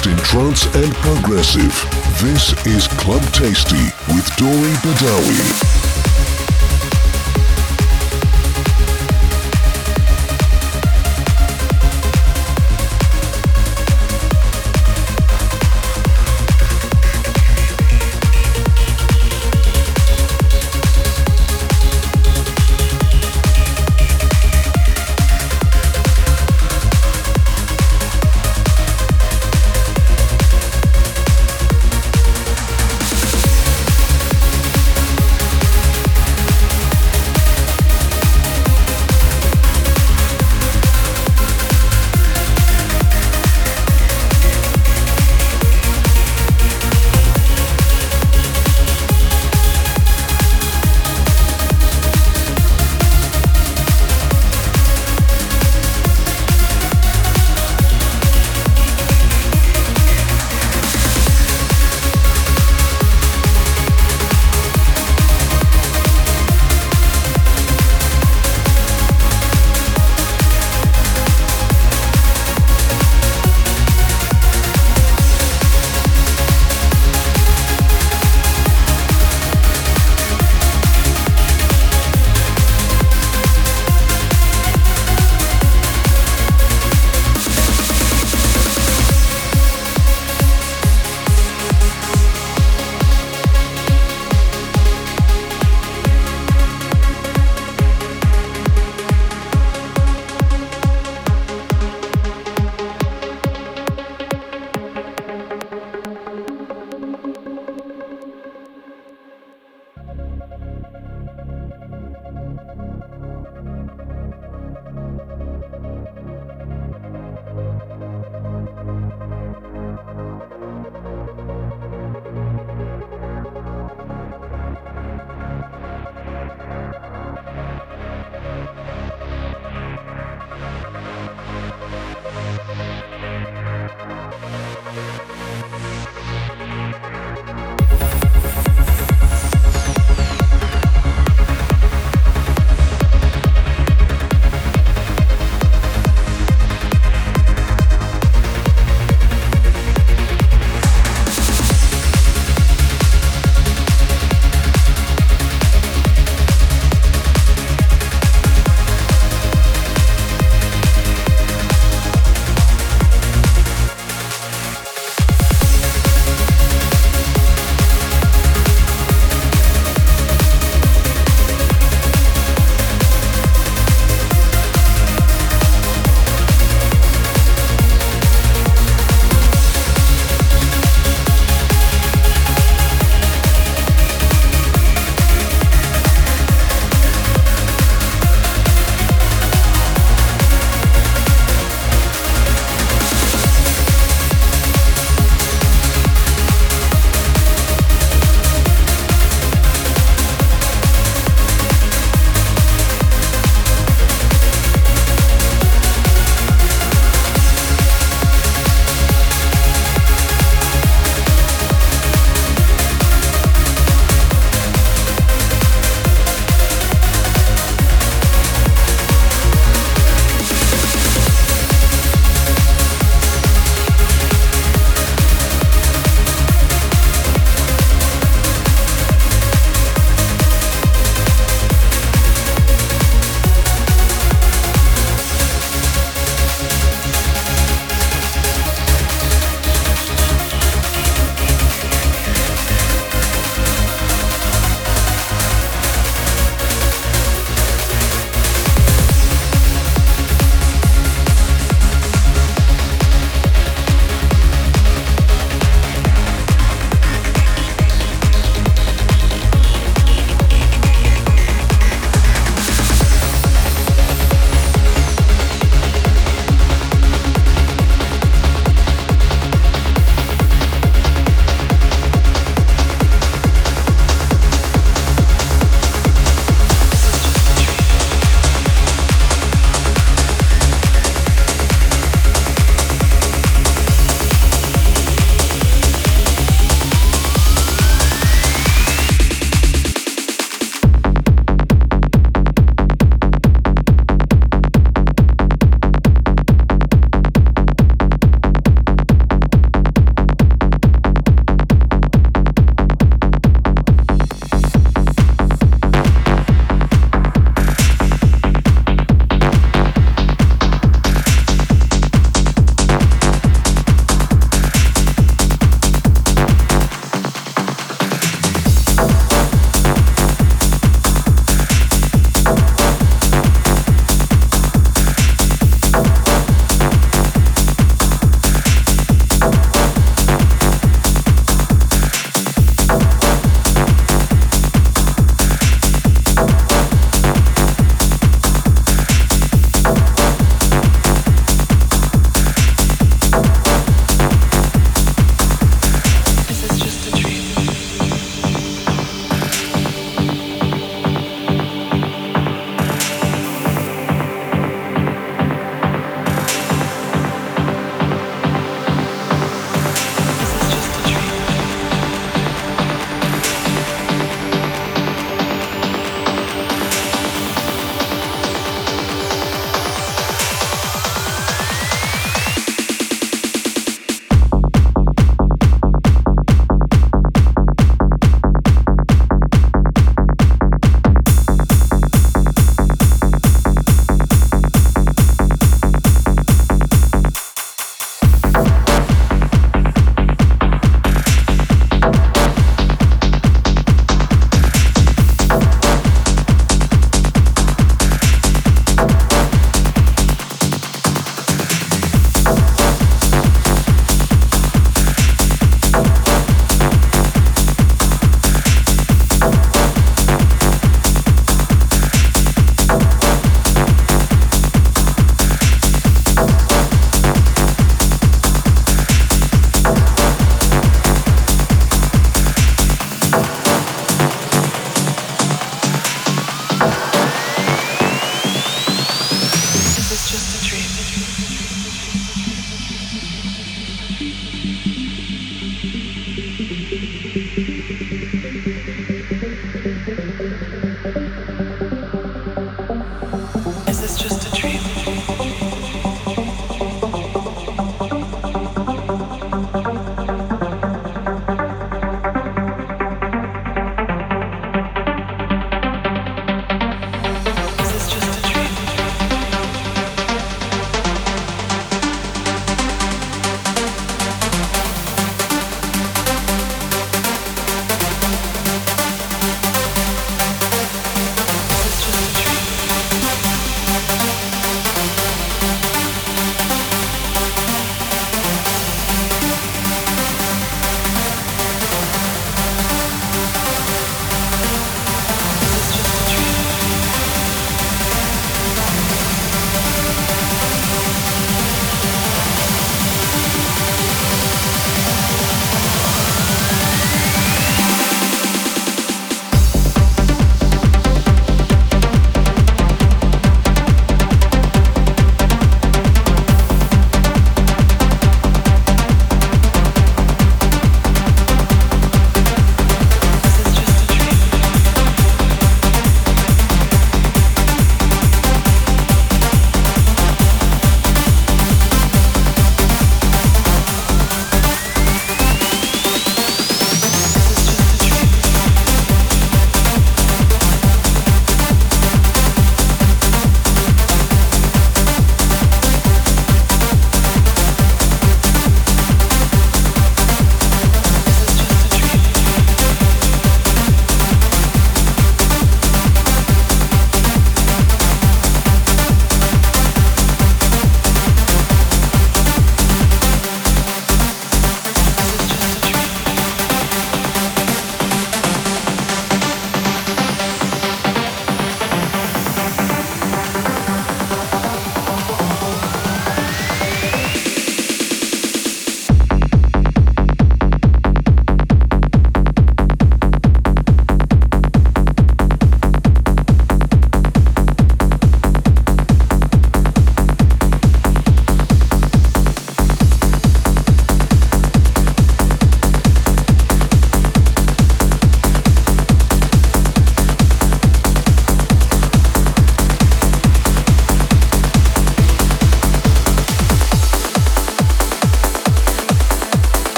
Latest in trance and progressive. This is Club Tasty with Dori Badawi.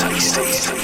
tasty. tasty.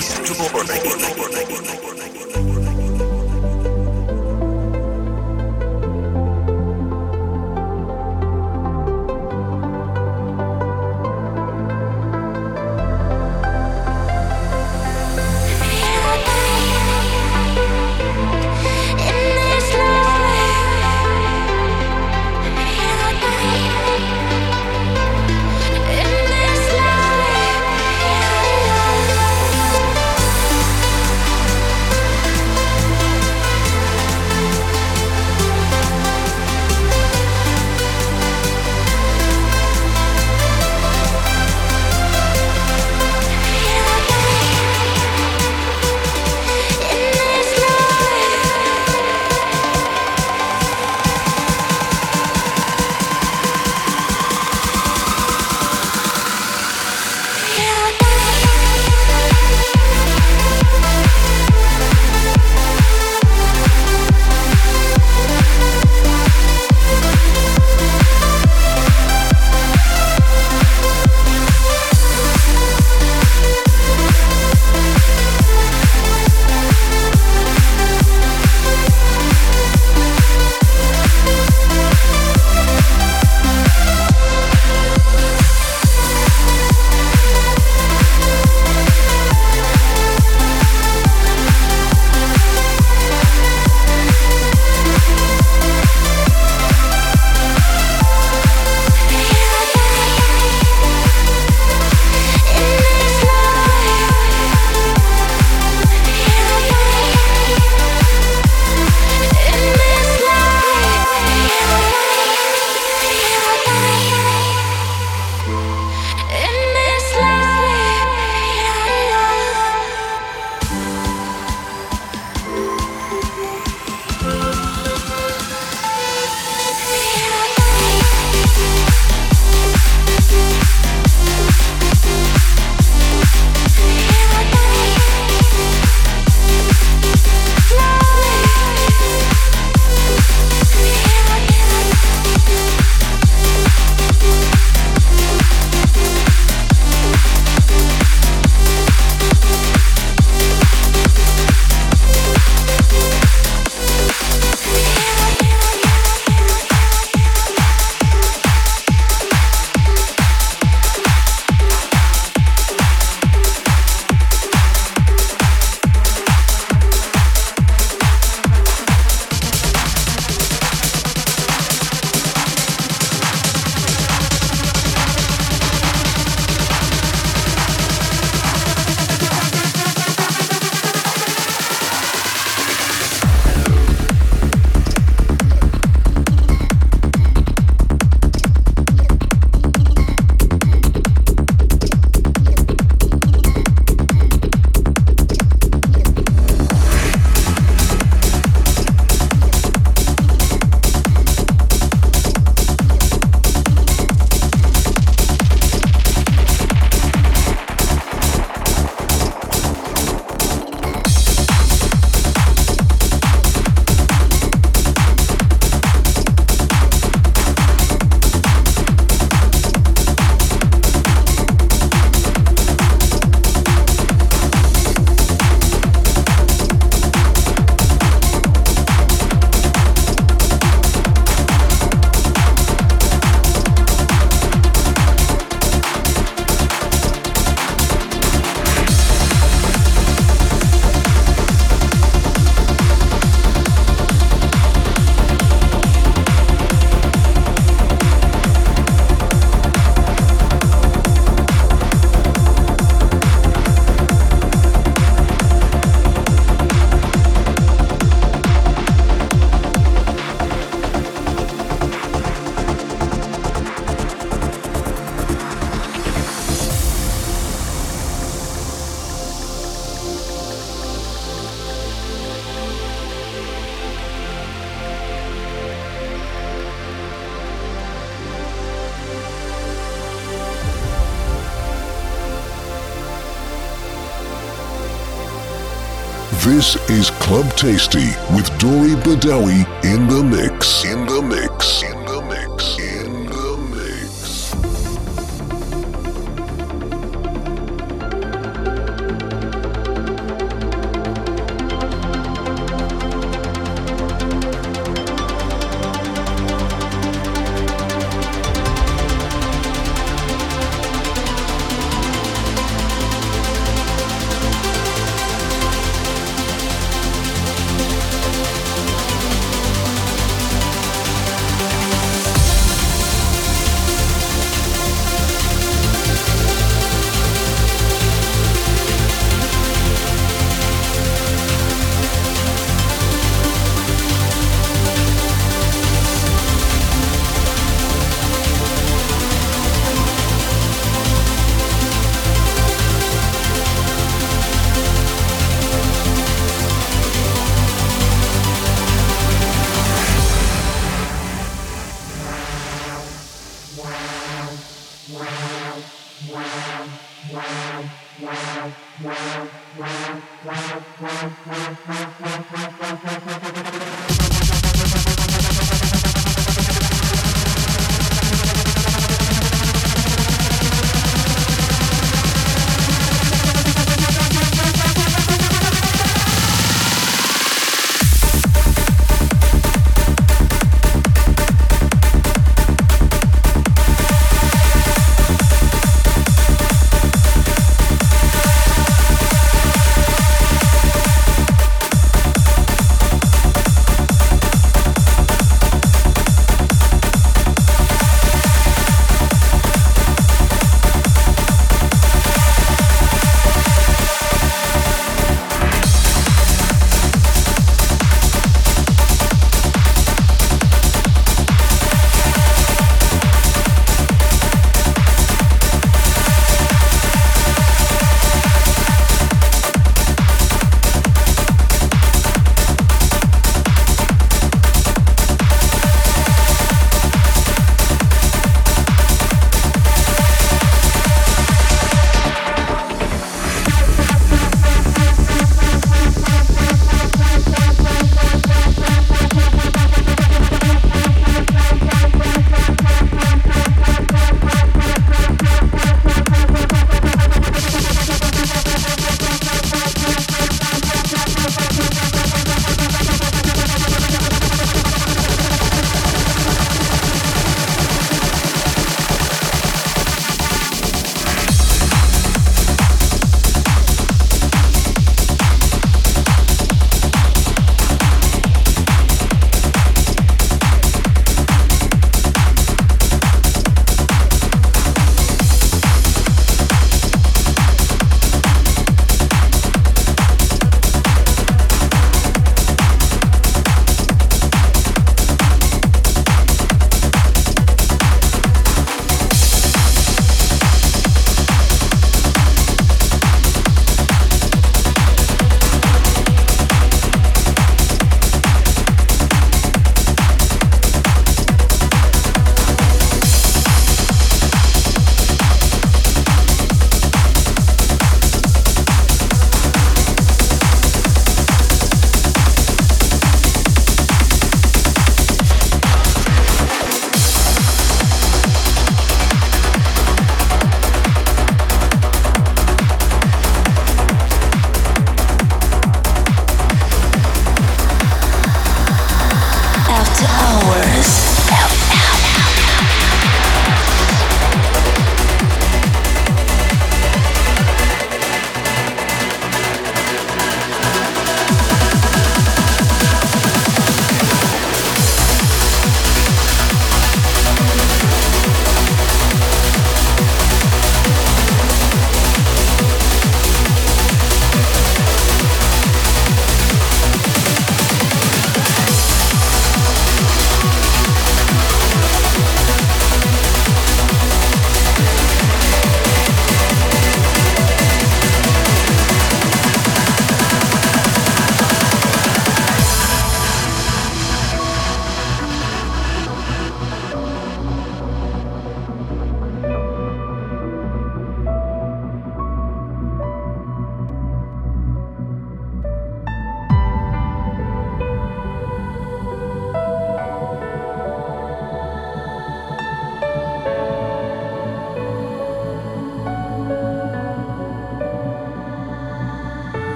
Club Tasty with Dori Badawi. In the mix. In the mix.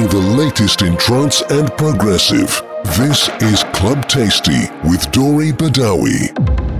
Playing the latest in trance and progressive. This is Club Tasty with Dori Badawi.